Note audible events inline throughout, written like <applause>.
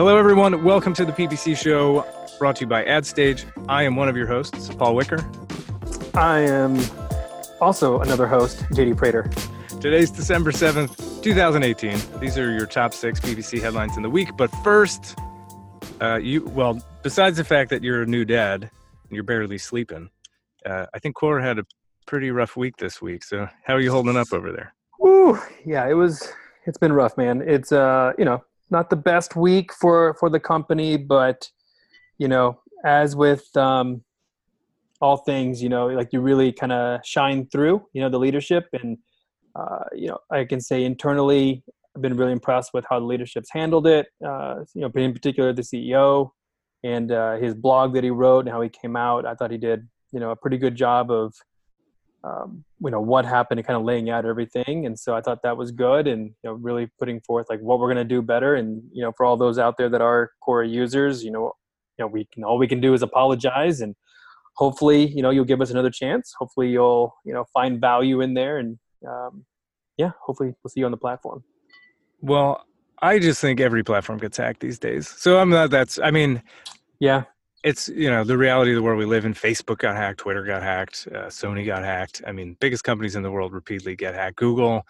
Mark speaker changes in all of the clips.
Speaker 1: Hello, everyone. Welcome to the PPC show brought to you by AdStage. I am one of your hosts, Paul Wicker.
Speaker 2: I am also another host, JD Prater.
Speaker 1: Today's December 7th, 2018. These are your top six PPC headlines in the week. But first, uh, you, well, besides the fact that you're a new dad and you're barely sleeping, uh, I think Quora had a pretty rough week this week. So, how are you holding up over there?
Speaker 2: Woo, yeah, it was. It's been rough, man. It's uh, you know, not the best week for for the company, but you know, as with um, all things, you know, like you really kind of shine through, you know, the leadership, and uh, you know, I can say internally, I've been really impressed with how the leadership's handled it. Uh, you know, in particular, the CEO and uh, his blog that he wrote and how he came out. I thought he did, you know, a pretty good job of um, you know what happened and kind of laying out everything. And so i thought that was good and you know really putting forth like what we're going to do better. And you know for all those out there that are Quora users you know you know we can all we can do is apologize and hopefully you know you'll give us another chance. Hopefully you'll you know find value in there and um, yeah hopefully we'll see you on the platform.
Speaker 1: Well i just think every platform gets hacked these days. So i'm not that's i mean
Speaker 2: yeah
Speaker 1: it's you know the reality of the world we live in facebook got hacked twitter got hacked uh, sony got hacked. I mean biggest companies in the world repeatedly get hacked. Google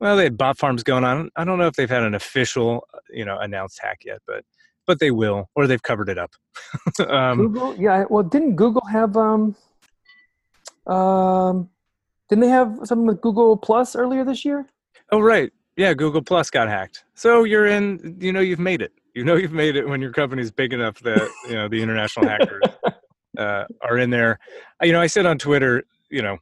Speaker 1: well they had bot farms going on. I don't know if they've had an official uh, you know announced hack yet but but they will or they've covered it up. <laughs>
Speaker 2: Um, google yeah well didn't google have um um didn't they have something with google plus earlier this year?
Speaker 1: Oh right. Yeah google plus got hacked. So you're in you know you've made it you know you've made it when your company's big enough that you know the international hackers <laughs> uh, are in there. You know, I said on Twitter, you know,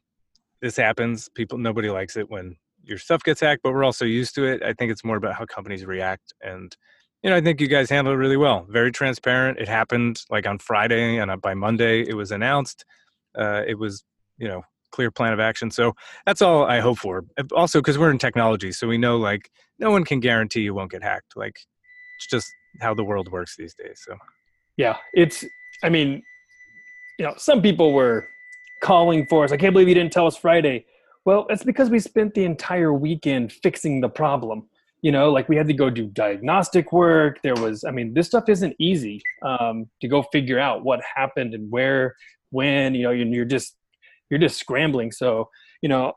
Speaker 1: this happens. People, nobody likes it when your stuff gets hacked, but we're also used to it. I think it's more about how companies react, and you know, I think you guys handle it really well. Very transparent. It happened like on Friday, and uh, by Monday it was announced. Uh, it was, you know, clear plan of action. So that's all I hope for. Also, because we're in technology, so we know like no one can guarantee you won't get hacked. Like it's just how the world works these days. So,
Speaker 2: yeah, it's. I mean, you know, some people were calling for us. I can't believe you didn't tell us Friday. Well, it's because we spent the entire weekend fixing the problem. You know, like we had to go do diagnostic work. There was, I mean, this stuff isn't easy um, to go figure out what happened and where, when. You know, you're just you're just scrambling. So, you know,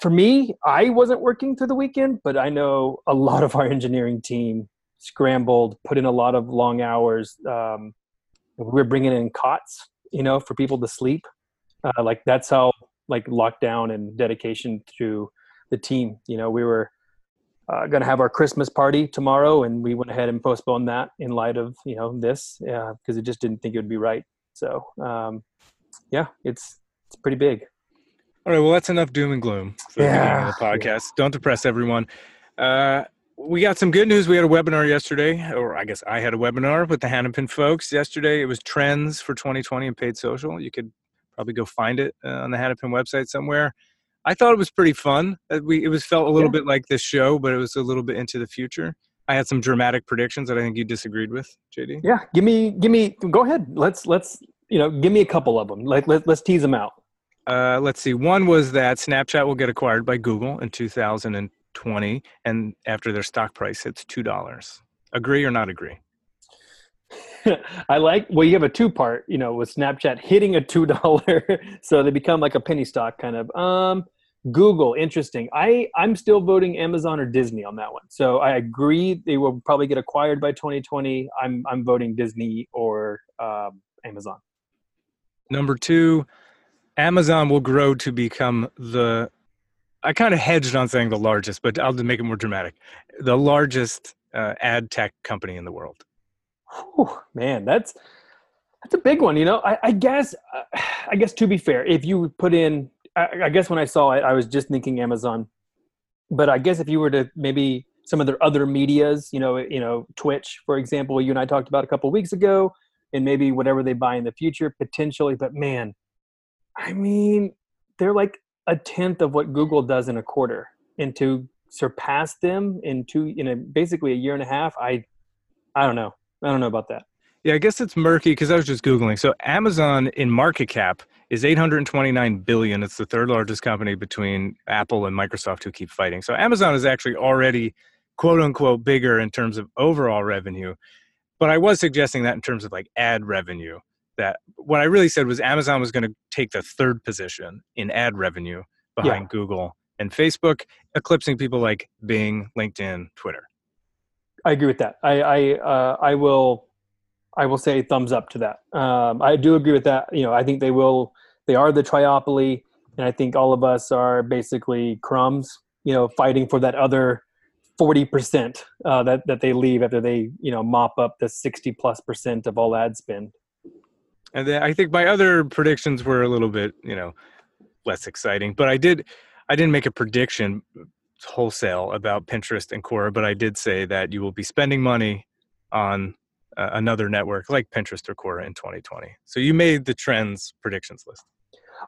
Speaker 2: for me, I wasn't working through the weekend, but I know a lot of our engineering team scrambled, put in a lot of long hours. Um, we were bringing in cots, you know, for people to sleep. Uh, like that's how like lockdown and dedication to the team. You know, we were uh, going to have our Christmas party tomorrow, and we went ahead and postponed that in light of you know this because uh, it just didn't think it would be right. So um, yeah, it's it's pretty big.
Speaker 1: All right, well, that's enough doom and gloom for yeah. the podcast. Yeah. Don't depress everyone. Uh, we got some good news. We had a webinar yesterday, or I guess I had a webinar with the Hanapin folks yesterday. It was trends for 2020 and paid social. You could probably go find it uh, on the Hanapin website somewhere. I thought it was pretty fun. Uh, we it was felt a little yeah. bit like this show, but it was a little bit into the future. I had some dramatic predictions that I think you disagreed with, JD.
Speaker 2: Yeah, give me, give me, go ahead. Let's let's you know, give me a couple of them. Like let, let's tease them out.
Speaker 1: Uh, let's see. One was that Snapchat will get acquired by Google in 2000 20 and after their stock price hits $2 agree or not agree? <laughs>
Speaker 2: I like well you have a two part you know with Snapchat hitting a two dollar <laughs> so they become like a penny stock kind of. Um Google interesting. I I'm still voting Amazon or Disney on that one. So I agree they will probably get acquired by 2020 I'm I'm voting Disney or um, Amazon.
Speaker 1: Number two Amazon will grow to become the I kind of hedged on saying the largest, but I'll make it more dramatic. The largest uh, ad tech company in the world.
Speaker 2: Whew, man, that's that's a big one. You know, I, I guess uh, I guess to be fair, if you put in, I, I, guess when I saw it, I was just thinking Amazon. But I guess if you were to maybe some of their other media's, you know, you know, Twitch, for example, you and I talked about a couple weeks ago, and maybe whatever they buy in the future potentially. But man, I mean, they're like a tenth of what Google does in a quarter, and to surpass them in two in a basically a year and a half, I I don't know. I don't know about that.
Speaker 1: Yeah, I guess it's murky because I was just googling. So Amazon in market cap is 829 billion. It's the third largest company between Apple and Microsoft who keep fighting. So Amazon is actually already quote unquote bigger in terms of overall revenue. But I was suggesting that in terms of like ad revenue. That what I really said was Amazon was going to take the third position in ad revenue behind yeah. Google and Facebook, eclipsing people like Bing, LinkedIn, Twitter.
Speaker 2: I agree with that. I I uh, I will I will say thumbs up to that. Um, I do agree with that. You know, I think they will. They are the triopoly, and I think all of us are basically crumbs. You know, fighting for that other forty percent uh, that that they leave after they you know mop up the sixty plus percent of all ad spend.
Speaker 1: And then I think my other predictions were a little bit you know less exciting, but I did I didn't make a prediction wholesale about Pinterest and Quora, but I did say that you will be spending money on uh, another network like Pinterest or Quora in 2020. So you made the trends predictions list.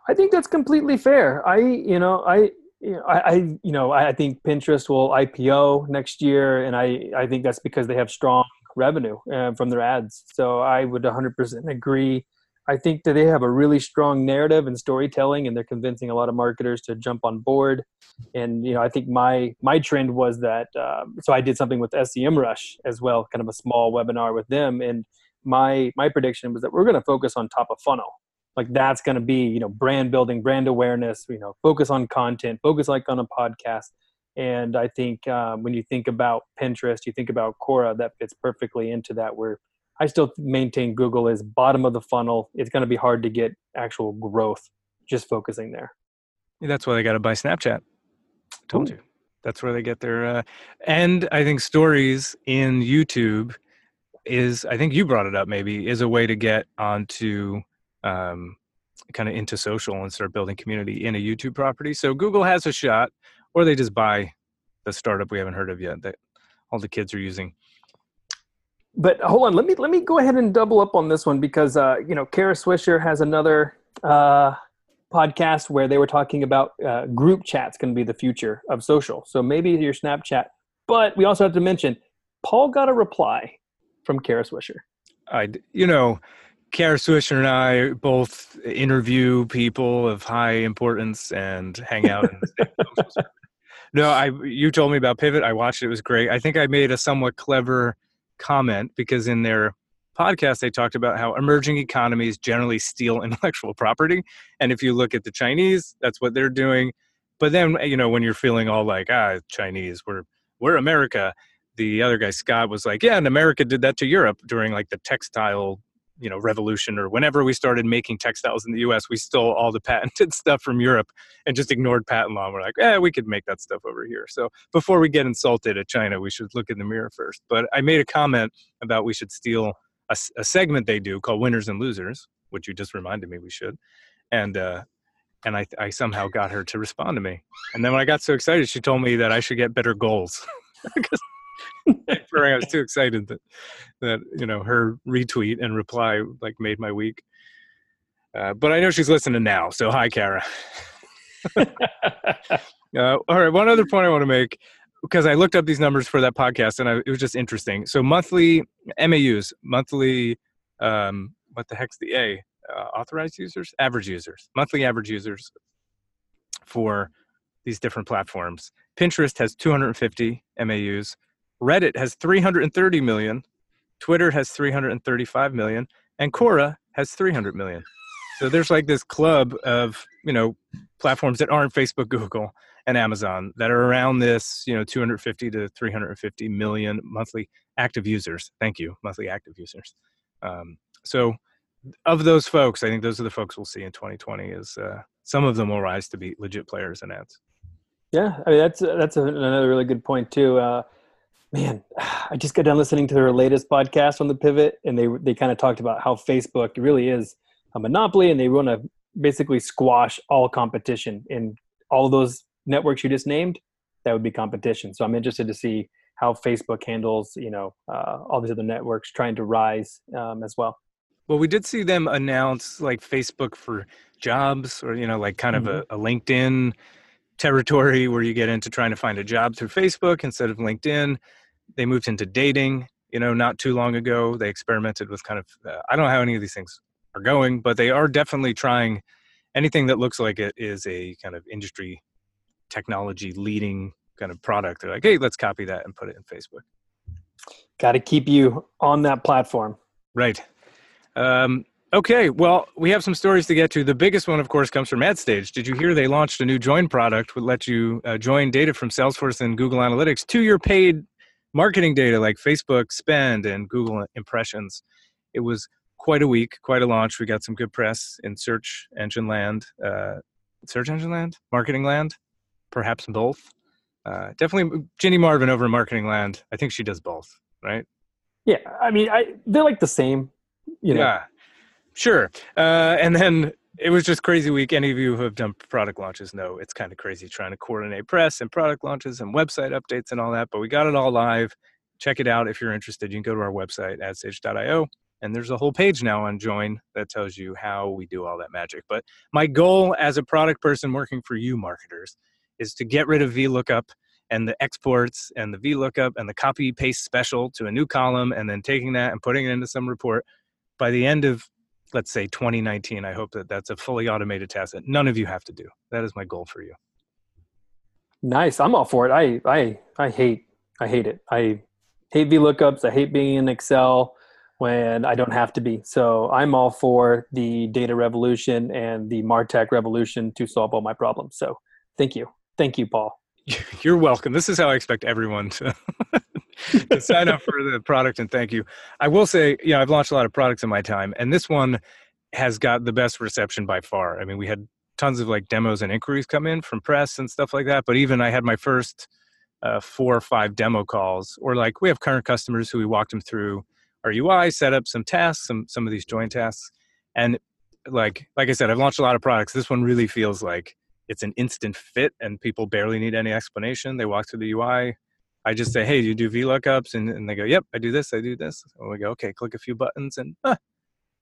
Speaker 2: I think that's completely fair. I, you know, I, you know, I, I, you know, I think Pinterest will IPO next year, and I, I think that's because they have strong revenue uh, from their ads. So I would 100% agree I think that they have a really strong narrative and storytelling, and they're convincing a lot of marketers to jump on board. And you know, I think my my trend was that. Um, so I did something with SEMrush as well, kind of a small webinar with them, and my my prediction was that we're going to focus on top of funnel. Like that's going to be you know brand building, brand awareness. You know, focus on content, focus like on a podcast. And I think um, when you think about Pinterest, you think about Quora, that fits perfectly into that. Where I still maintain Google is bottom of the funnel. It's going to be hard to get actual growth just focusing there.
Speaker 1: That's why they got to buy Snapchat. I told Ooh. you. That's where they get their uh, and I think stories in YouTube is I think you brought it up maybe is a way to get onto um, kind of into social and start building community in a YouTube property. So Google has a shot, or they just buy the startup we haven't heard of yet that all the kids are using
Speaker 2: but hold on, let me let me go ahead and double up on this one because uh, you know Kara Swisher has another uh, podcast where they were talking about uh, group chats going to be the future of social. So maybe your Snapchat, but we also have to mention Paul got a reply from Kara Swisher.
Speaker 1: I you know. Kara Swisher and I both interview people of high importance and hang out in the <laughs> No, I you told me about Pivot. I watched it. It was great. I think I made a somewhat clever comment because in their podcast they talked about how emerging economies generally steal <laughs> intellectual property and if you look at the chinese that's what they're doing but then you know when you're feeling all like ah chinese we're we're america the other guy scott was like yeah and america did that to europe during like the textile you know revolution or whenever we started making textiles in the us we stole all the patented <laughs> stuff from europe and just ignored patent law and we're like yeah we could make that stuff over here. So before we get insulted at china we should look in the mirror first. But i made a comment about we should steal a, a segment they do called winners and losers which you just reminded me we should. And uh and I, I somehow got her to respond to me. And then when i got so excited she told me that i should get better goals <laughs> <laughs> I was too excited that that you know her retweet and reply like made my week. Uh, but I know she's listening now, so hi, Kara. <laughs> uh, all right, one other point I want to make because I looked up these numbers for that podcast and I, it was just interesting. So monthly MAUs, monthly, um, what the heck's the A? Uh, authorized users, average users, monthly average users for these different platforms. Pinterest has 250 MAUs. Reddit has 330 million, Twitter has 335 million, and Quora has 300 million. So there's like this club of, you know, platforms that aren't Facebook, Google, and Amazon that are around this, you know, 250 to 350 million monthly active users. Thank you, monthly active users. Um, so of those folks, I think those are the folks we'll see in 2020 is uh, some of them will rise to be legit players in ads.
Speaker 2: Yeah, I mean that's that's another really good point too. Uh, man, I just got done listening to their latest podcast on the pivot, and they they kind of talked about how Facebook really is a monopoly, and they want to basically squash all competition in all those networks you just named. That would be competition. So I'm interested to see how Facebook handles, you know, uh, all these other networks trying to rise um, as well.
Speaker 1: Well, we did see them announce like Facebook for jobs, or you know, like kind mm-hmm. of a, mm-hmm. a LinkedIn territory where you get into trying to find a job through Facebook instead of LinkedIn they moved into dating you know not too long ago they experimented with kind of uh, i don't know how any of these things are going but they are definitely trying anything that looks like it is a kind of industry technology leading kind of product. They're like, hey, let's copy that and put it in Facebook.
Speaker 2: Got to keep you on that platform.
Speaker 1: Right. Um, okay. Well, we have some stories to get to. The biggest one, of course, comes from AdStage. Did you hear they launched a new Join product would let you uh, join data from Salesforce and Google Analytics to your paid marketing data like Facebook spend and Google impressions? It was quite a week, quite a launch. We got some good press in search engine land, uh, search engine land, marketing land, perhaps both. Uh, definitely Ginny Marvin over in marketing land. I think she does both, right?
Speaker 2: Yeah, I mean, I they're like the same, you know.
Speaker 1: Yeah, sure. Uh, and then it was just crazy week. Any of you who have done product launches know it's kind of crazy trying to coordinate press and product launches and website updates and all that. But we got it all live. Check it out if you're interested. You can go to our website, at adstage.io, and there's a whole page now on Join that tells you how we do all that magic. But my goal as a product person working for you marketers is to get rid of VLOOKUP and the exports and the VLOOKUP and the copy paste special to a new column and then taking that and putting it into some report. By the end of, let's say, 2019, I hope that that's a fully automated task that none of you have to do. That is my goal for you.
Speaker 2: Nice. I'm all for it. I I I hate I hate it. I hate VLOOKUPs. I hate being in Excel when I don't have to be. So I'm all for the data revolution and the Martech revolution to solve all my problems. So thank you. Thank you, Paul. <laughs>
Speaker 1: You're welcome. This is how I expect everyone to, <laughs> to sign up for the product and thank you. I will say, you know, I've launched a lot of products in my time, and this one has got the best reception by far. I mean, we had tons of like demos and inquiries come in from press and stuff like that. But even I had my first uh, four or five demo calls, or like we have current customers who we walked them through our UI, set up some tasks, some some of these join tasks, and like like I said, I've launched a lot of products. This one really feels like it's an instant fit and people barely need any explanation. They walk through the UI. I just say, hey, do you do VLOOKUPs? And, and they go, yep, I do this, I do this. And we go, okay, click a few buttons and ah,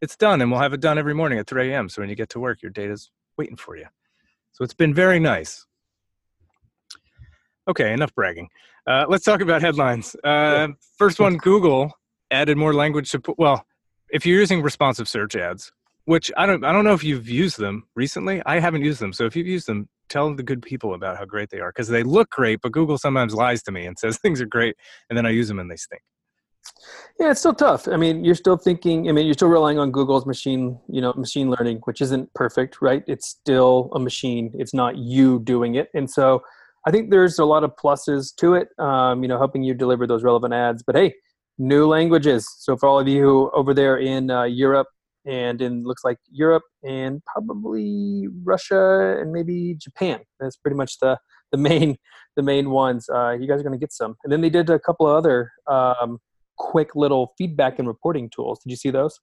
Speaker 1: it's done. And we'll have it done every morning at 3 a.m. So when you get to work, your data's waiting for you. So it's been very nice. Okay, enough bragging. Uh, let's talk about headlines. Uh, first one Google added more language support. Well, if you're using responsive search ads, which I don't I don't know if you've used them recently. I haven't used them. So if you've used them, tell the good people about how great they are because they look great, but Google sometimes lies to me and <laughs> says things are great, and then I use them and they stink.
Speaker 2: Yeah, it's still tough. I mean, you're still thinking. I mean, you're still relying on Google's machine, you know, machine learning, which isn't perfect, right? It's still a machine. It's not you doing it, and so I think there's a lot of pluses to it. Um, you know, helping you deliver those relevant ads. But hey, new languages. So for all of you over there in uh, Europe and in looks like Europe and probably Russia and maybe Japan. That's pretty much the the main <laughs> the main ones. Uh, you guys are going to get some. And then they did a couple of other um, quick little feedback and reporting tools. Did you see those?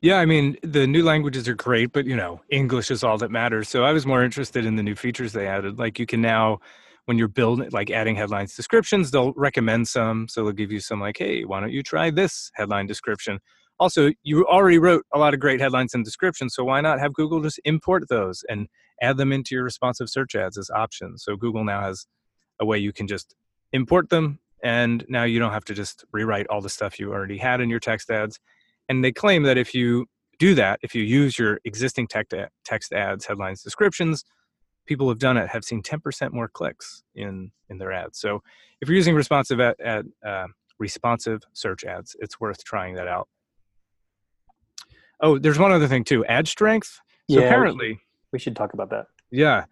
Speaker 1: Yeah, I mean the new languages are great, but you know English is all that matters. So I was more interested in the new features they added. Like you can now when you're building like adding headlines descriptions they'll recommend some so they'll give you some like hey why don't you try this headline description also you already wrote a lot of great headlines and descriptions so why not have google just import those and add them into your responsive search ads as options? So google now has a way you can just import them and now you don't have to just rewrite all the stuff you already had in your text ads. And they claim that if you do that if you use your existing text ads headlines descriptions people have done it have seen 10% more clicks in in their ads. So if you're using responsive ad, ad uh, responsive search ads it's worth trying that out Oh, there's one other thing too. Ad strength. So yeah, apparently,
Speaker 2: we should talk about that.
Speaker 1: Yeah,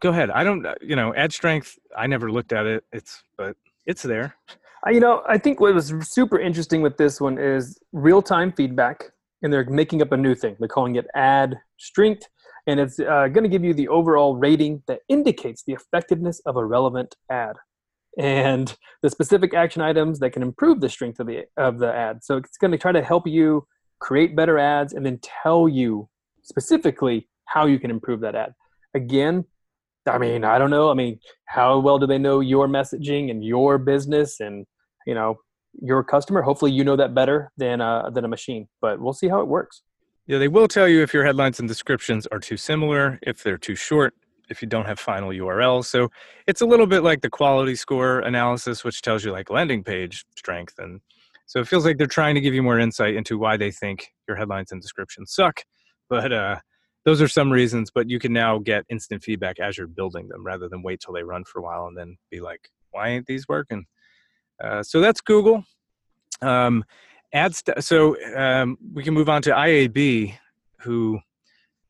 Speaker 1: go ahead. I don't, uh, you know, ad strength. I never looked at it. It's, but it's there.
Speaker 2: You know, I think what was super interesting with this one is real time feedback, and they're making up a new thing. They're calling it ad strength, and it's uh, going to give you the overall rating that indicates the effectiveness of a relevant ad and the specific action items that can improve the strength of the of the ad. So it's going to try to help you create better ads, and then tell you specifically how you can improve that ad. Again, I mean, I don't know. I mean, how well do they know your messaging and your business and you know your customer? Hopefully, you know that better than a, than a machine. But we'll see how it works.
Speaker 1: Yeah, they will tell you if your headlines and descriptions are too similar, if they're too short, if you don't have final URLs. So it's a little bit like the quality score analysis, which tells you like landing page strength and so it feels like they're trying to give you more insight into why they think your headlines and descriptions suck. <laughs> But uh, those are some reasons, but you can now get instant feedback as you're building them rather than wait till they run for a while and then be like, why ain't these working? Uh, so that's Google. Um, ads. So um, we can move on to IAB, who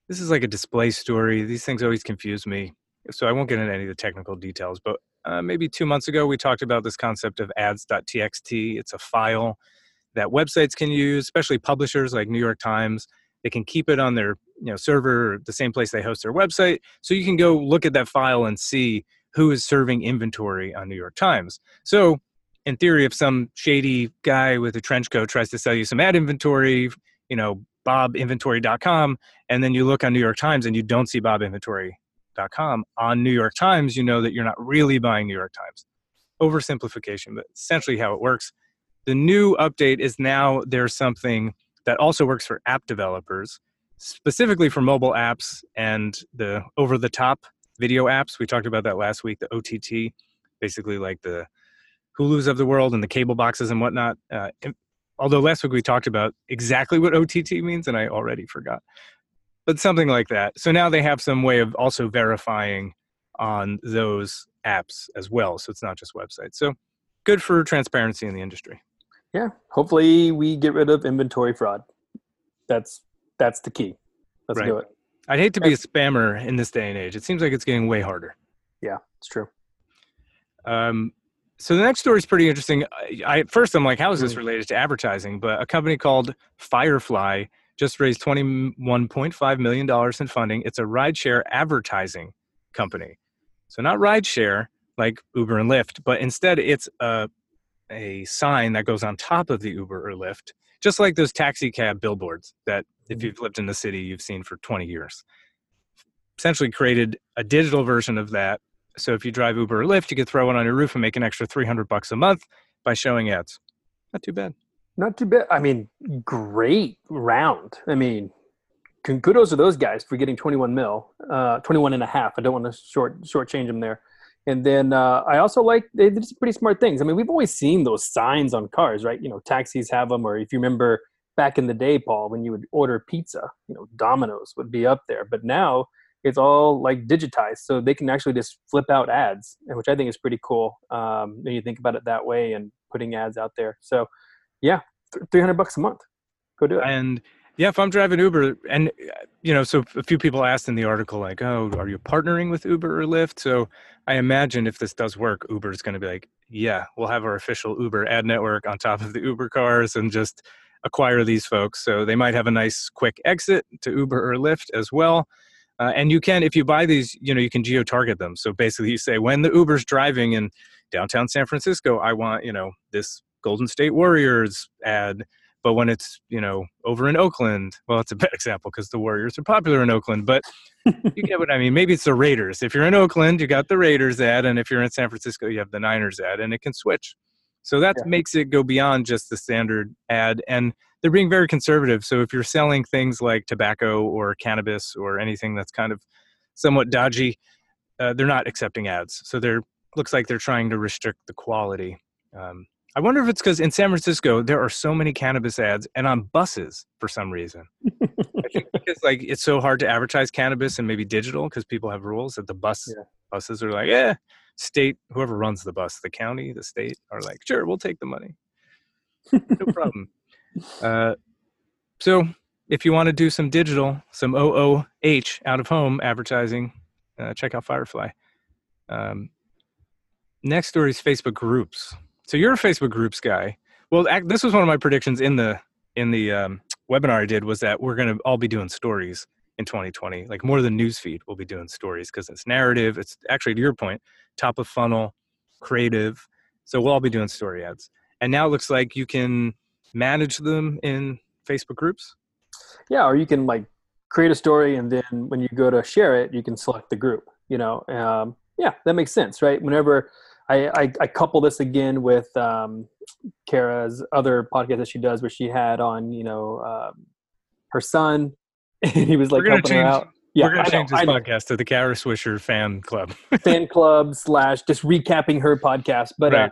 Speaker 1: this is like a display story. These things always confuse me. So I won't get into any of the technical details, but uh, maybe two months ago we talked about this concept of ads.txt. It's a file that websites can use, especially publishers like New York Times. They can keep it on their you know server, the same place they host their website, so you can go look at that file and see who is serving inventory on New York Times. So in theory, if some shady guy with a trench coat tries to sell you some ad inventory, you know, bobinventory.com, and then you look on New York Times and you don't see bobinventory.com on New York Times, you know that you're not really buying New York Times. Oversimplification, but essentially how it works. The new update is now there's something that also works for app developers, specifically for mobile apps and the over the top video apps. We talked about that last week, the OTT, basically like the Hulu's of the world and the cable boxes and whatnot. Uh, although last week we talked about exactly what OTT means, and I already forgot. But something like that. So now they have some way of also verifying on those apps as well. So it's not just websites. So good for transparency in the industry.
Speaker 2: Yeah. Hopefully we get rid of inventory fraud. That's that's the key. Let's right. do it.
Speaker 1: I'd hate to be a spammer in this day and age. It seems like it's getting way harder.
Speaker 2: Yeah, it's true.
Speaker 1: Um, so the next story is pretty interesting. I, at first I'm like, how is this mm. related to advertising? But a company called Firefly just raised $21.5 million in funding. It's a rideshare advertising company. So not rideshare like Uber and Lyft, but instead it's a, a sign that goes on top of the Uber or Lyft, just like those taxi cab billboards that if mm-hmm. you've lived in the city, you've seen for 20 years. Essentially created a digital version of that so if you drive Uber or Lyft, you could throw it on your roof and make an extra 300 bucks a month by showing ads. Not too bad.
Speaker 2: Not too bad. I mean, great round. I mean, kudos to those guys for getting 21 mil, uh, 21 and a half. I don't want to short shortchange them there. And then uh, I also like they did some pretty smart things. I mean, we've always seen those signs on cars, right? You know, taxis have them, or if you remember back in the day, Paul, when you would order pizza, you know, Domino's would be up there. But now it's all like digitized so they can actually just flip out ads which i think is pretty cool um, when you think about it that way and putting ads out there so yeah 300 bucks a month. Go do it.
Speaker 1: And yeah if i'm driving uber and you know so a few people asked in the article like oh are you partnering with uber or lyft? So i imagine if this does work uber is going to be like yeah we'll have our official uber ad network on top of the uber cars and just acquire these folks. So they might have a nice quick exit to uber or lyft as well. Uh, and you can, if you buy these, you know, you can geo target them. So basically, you say when the Uber's driving in downtown San Francisco, I want, you know, this Golden State Warriors ad. But when it's, you know, over in Oakland, well, it's a bad <laughs> example because the Warriors are popular in Oakland. But you get what I mean. Maybe it's the Raiders. If you're in Oakland, you got the Raiders ad, and if you're in San Francisco, you have the Niners ad, and it can switch. So that yeah. makes it go beyond just the standard ad. And they're being very conservative. So if you're selling things like tobacco or cannabis or anything that's kind of somewhat dodgy, uh, they're not accepting ads. So they're looks like they're trying to restrict the quality. Um, I wonder if it's because in San Francisco there are so many cannabis ads and on buses for some reason. I think <laughs> because like it's so hard to advertise cannabis and maybe digital because people have rules that the bus yeah. buses are like, yeah, state whoever runs the bus, the county, the state are like, sure, we'll take the money, no problem. Uh, so if you want to do some digital, some OOH out of home advertising, uh, check out Firefly. Um, next story is Facebook groups. So you're a Facebook groups guy. Well, this was one of my predictions in the in the um, webinar I did was that we're going to all be doing stories in 2020. Like more than newsfeed, we'll be doing stories because it's narrative. It's actually to your point, top of funnel, creative. So we'll all be doing story ads. And now it looks like you can manage them in Facebook groups?
Speaker 2: Yeah, or you can like create a story and then when you go to share it, you can select the group. You know, um, yeah, that makes sense, right? Whenever I, I, I couple this again with um, Kara's other podcast that she does, where she had on, you know, um, her son, <laughs> and he was like helping
Speaker 1: change,
Speaker 2: her out.
Speaker 1: Yeah, we're gonna change this podcast to the Kara Swisher fan club. <laughs>
Speaker 2: fan club slash just recapping her podcast, but uh, right.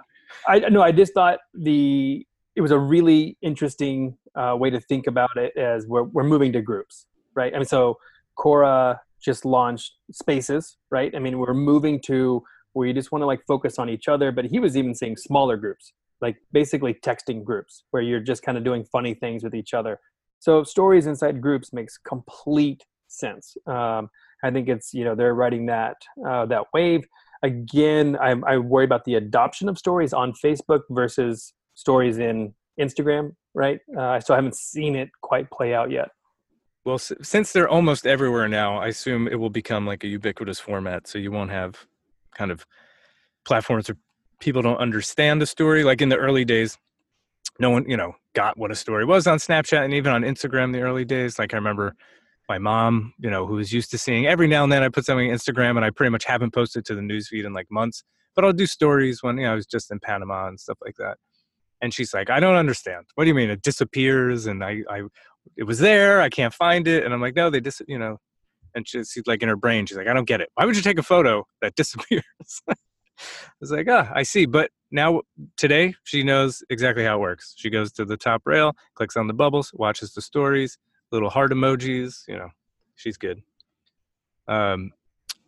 Speaker 2: uh, I no, I just thought the it was a really interesting uh, way to think about it as we're, we're moving to groups right i mean so Quora just launched Spaces, right? I mean, we're moving to where you just want to like focus on each other. But he was even saying smaller groups, like basically texting groups, where you're just kind of doing funny things with each other. So stories inside groups makes complete sense. Um, I think it's you know they're riding that uh, that wave. Again, I, I worry about the adoption of stories on Facebook versus stories in Instagram, right? Uh, I haven't seen it quite play out yet.
Speaker 1: Well, since they're almost everywhere now, I assume it will become like a ubiquitous format. So you won't have kind of platforms where people don't understand the story. Like in the early days, no one, you know, got what a story was on Snapchat and even on Instagram in the early days. Like I remember my mom, you know, who was used to seeing every now and then I put something on Instagram and I pretty much haven't posted to the newsfeed in like months, but I'll do stories when, you know, I was just in Panama and stuff like that. And she's like, I don't understand. What do you mean it disappears? And I, I, it was there. I can't find it. And I'm like, no, they just, you know, and she's like in her brain, she's like, I don't get it. Why would you take a photo that <laughs> disappears? I was like, ah, I see. But now today she knows exactly how it works. She goes to the top rail, clicks on the bubbles, watches the stories, little heart emojis, you know, she's good. Um,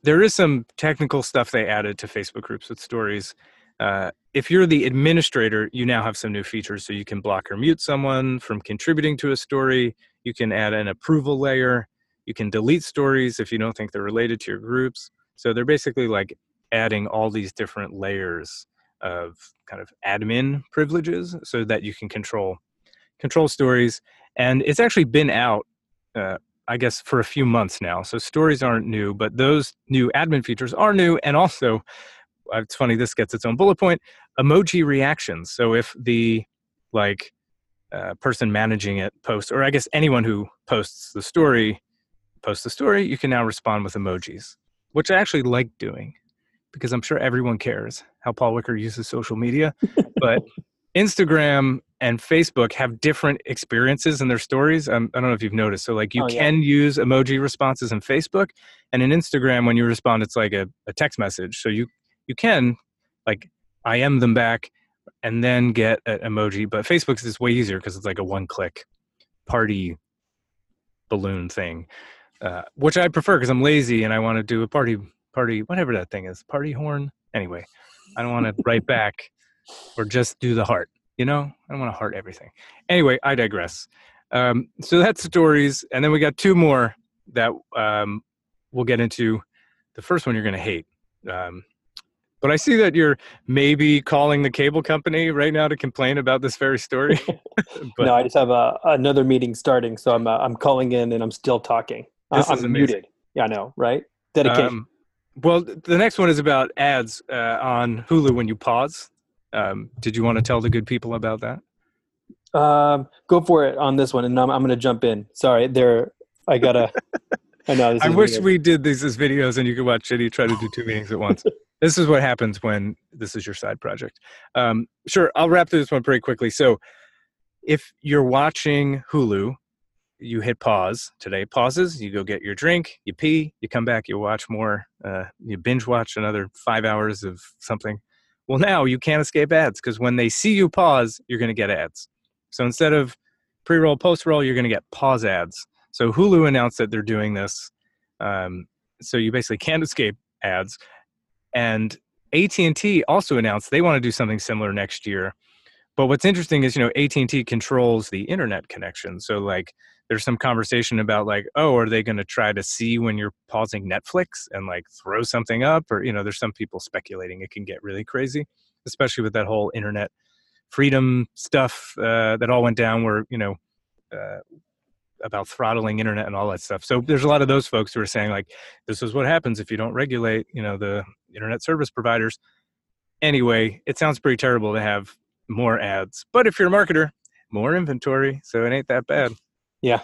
Speaker 1: there is some technical stuff they added to Facebook groups with stories. Uh, if you're the administrator, you now have some new features. So you can block or mute someone from contributing to a story. You can add an approval layer. You can delete stories if you don't think they're related to your groups. So they're basically like adding all these different layers of kind of admin privileges so that you can control control stories. And it's actually been out, uh, I guess, for a few months now. So stories aren't new, but those new admin features are new. And also, uh, it's funny, this gets its own bullet point emoji reactions. So if the like uh, person managing it posts, or I guess anyone who posts the story posts the story, you can now respond with emojis, which I actually like doing because I'm sure everyone cares how Paul Wicker uses social media. <laughs> but Instagram and Facebook have different experiences in their stories. Um, I don't know if you've noticed. So, like, you
Speaker 2: Oh, yeah.
Speaker 1: can use emoji responses in Facebook, and in Instagram, when you respond, it's like a, a text message. So you you can like I am them back and then get an emoji. But Facebook's is way easier because it's like a one click party balloon thing, uh, which I prefer because I'm lazy and I want to do a party party whatever that thing is party horn. Anyway, I don't want to write <laughs> back or just do the heart. You know, I don't want to heart everything. Anyway, I digress. Um, so that's stories, and then we got two more that um, we'll get into. The first one you're going to hate. Um, but I see that you're maybe calling the cable company right now to complain about this very story. <laughs> <laughs> But-
Speaker 2: no, I just have a, another meeting starting, so I'm uh, I'm calling in and I'm still talking. I-
Speaker 1: This
Speaker 2: I'm
Speaker 1: is amazing.
Speaker 2: muted. Yeah, I know, right? Dedication.
Speaker 1: Um, well, the next one is about ads uh, on Hulu when you pause. Um, did you want to tell the good people about that?
Speaker 2: Um, go for it on this one, and I'm, I'm going to jump in. Sorry, there. I gotta. <laughs> I know. This
Speaker 1: I wish
Speaker 2: weird.
Speaker 1: we did these as videos and you could watch Shitty try to do two meetings at once. <laughs> this is what happens when this is your side project. Um, sure, I'll wrap through this one pretty quickly. So, if you're watching Hulu, you hit pause. Today pauses. You go get your drink, you pee, you come back, you watch more, uh, you binge watch another five hours of something. Well, now you can't escape ads because when they see you pause, you're going to get ads. So instead of pre roll, post roll, you're going to get pause ads. So Hulu announced that they're doing this. Um, so you basically can't escape ads. And AT&T also announced they want to do something similar next year. But what's interesting is, you know, AT&T controls the internet connection. So like there's some conversation about like, oh, are they going to try to see when you're pausing Netflix and like throw something up or you know, there's some people speculating it can get really crazy, especially with that whole internet freedom stuff uh, that all went down where, you know, uh, about throttling internet and all that stuff. So there's a lot of those folks who are saying like, this is what happens if you don't regulate, you know, the internet service providers. Anyway, it sounds pretty terrible to have more ads, but if you're a marketer, more inventory, so it ain't that bad.
Speaker 2: Yeah,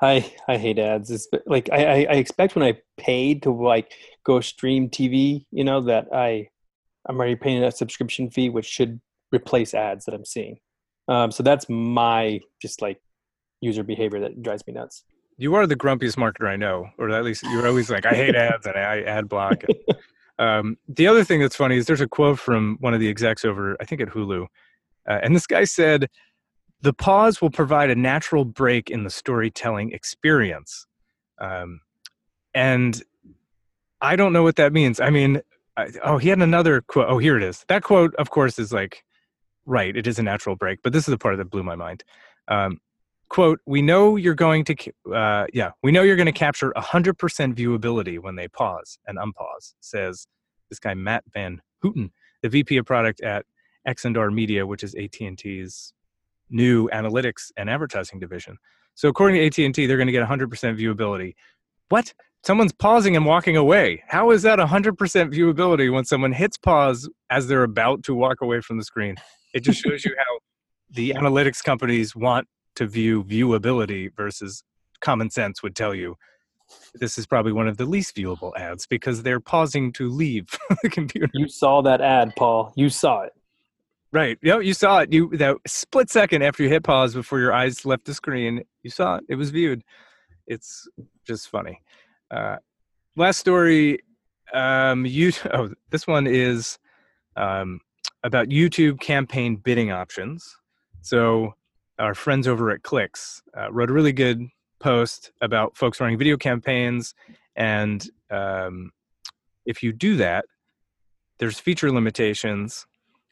Speaker 2: I I hate ads. It's like I, I I expect when I paid to like go stream TV, you know, that I I'm already paying a subscription fee, which should replace ads that I'm seeing. Um, so that's my just like user behavior that drives me nuts.
Speaker 1: You are the grumpiest marketer I know, or at least you're always like, I hate ads and I ad block. <laughs> um, the other thing that's funny is there's a quote from one of the execs over, I think at Hulu, uh, and this guy said, "The pause will provide a natural break in the storytelling experience." Um, and I don't know what that means. I mean, I, oh, he had another quote. Oh, here it is. That quote, of course, is like, right. It is a natural break, but this is the part that blew my mind. Um, quote: "We know you're going to, uh, yeah, we know you're going to capture 100% viewability when they pause and unpause." Says this guy Matt Van Houten, the VP of product at Xandr Media, which is AT&T's new analytics and advertising division. So according to AT&T, they're going to get 100% viewability. What? Someone's pausing and walking away. How is that 100% viewability when someone hits pause as they're about to walk away from the screen? It just shows you how the analytics companies want to view viewability versus common sense would tell you this is probably one of the least viewable ads because they're pausing to leave <laughs> the computer.
Speaker 2: You saw that ad, Paul. You saw it.
Speaker 1: Right. Yeah, you saw it. You that split second after you hit pause before your eyes left the screen, you saw it. It was viewed. It's just funny. Uh, last story. Um, you. <laughs> Oh, this one is um, about YouTube campaign bidding options. So our friends over at Clix uh, wrote a really good post about folks running video campaigns, and um, if you do that, there's feature limitations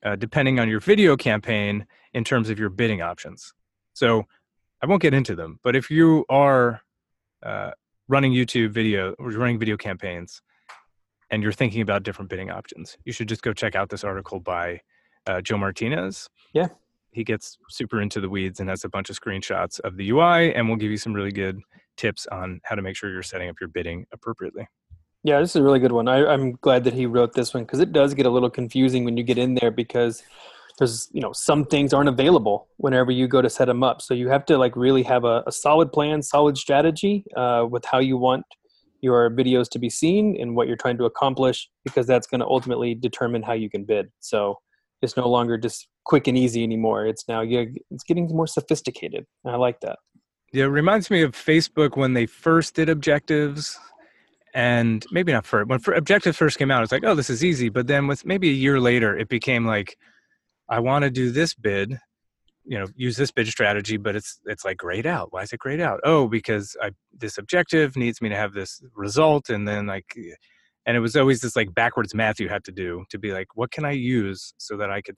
Speaker 1: uh, depending on your video campaign in terms of your bidding options. So I won't get into them, but if you are uh, running YouTube video or running video campaigns and you're thinking about different bidding options, you should just go check out this article by uh, Joe Martinez.
Speaker 2: Yeah.
Speaker 1: He gets super into the weeds and has a bunch of screenshots of the UI and will give you some really good tips on how to make sure you're setting up your bidding appropriately.
Speaker 2: Yeah, this is a really good one. I, am glad that he wrote this one because it does get a little confusing when you get in there because there's you know some things aren't available whenever you go to set them up. So you have to like really have a, a solid plan, solid strategy uh, with how you want your videos to be seen and what you're trying to accomplish because that's going to ultimately determine how you can bid. So it's no longer just quick and easy anymore. It's now it's getting more sophisticated. I like that.
Speaker 1: Yeah, it reminds me of Facebook when they first did objectives and maybe not for when for objective first came out it's like oh this is easy but then with maybe a year later it became like i want to do this bid you know use this bid strategy but it's it's like grayed out. Why is it grayed out? Oh because i this objective needs me to have this result and then like and it was always this like backwards math you had to do to be like what can i use so that i could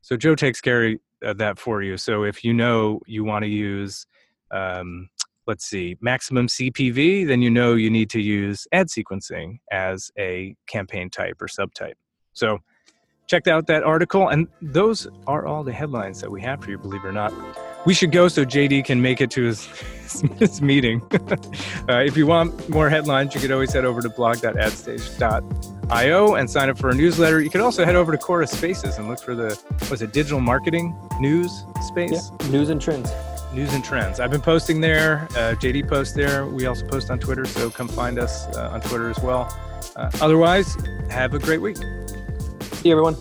Speaker 1: so joe takes care of that for you. So if you know you want to use um, let's see, maximum CPV, then you know you need to use ad sequencing as a campaign type or subtype. So check out that article. And those are all the headlines that we have for you, believe it or not. We should go so JD can make it to his, <laughs> his meeting. <laughs> uh, if you want more headlines, you could always head over to blog.adstage.io and sign up for a newsletter. You could also head over to Quora Spaces and look for the, was it digital marketing news space?
Speaker 2: Yeah, news and trends
Speaker 1: news and trends. I've been posting there. Uh, JD posts there. We also post on Twitter, so come find us uh, on Twitter as well. Uh, otherwise, have a great week.
Speaker 2: See you, everyone.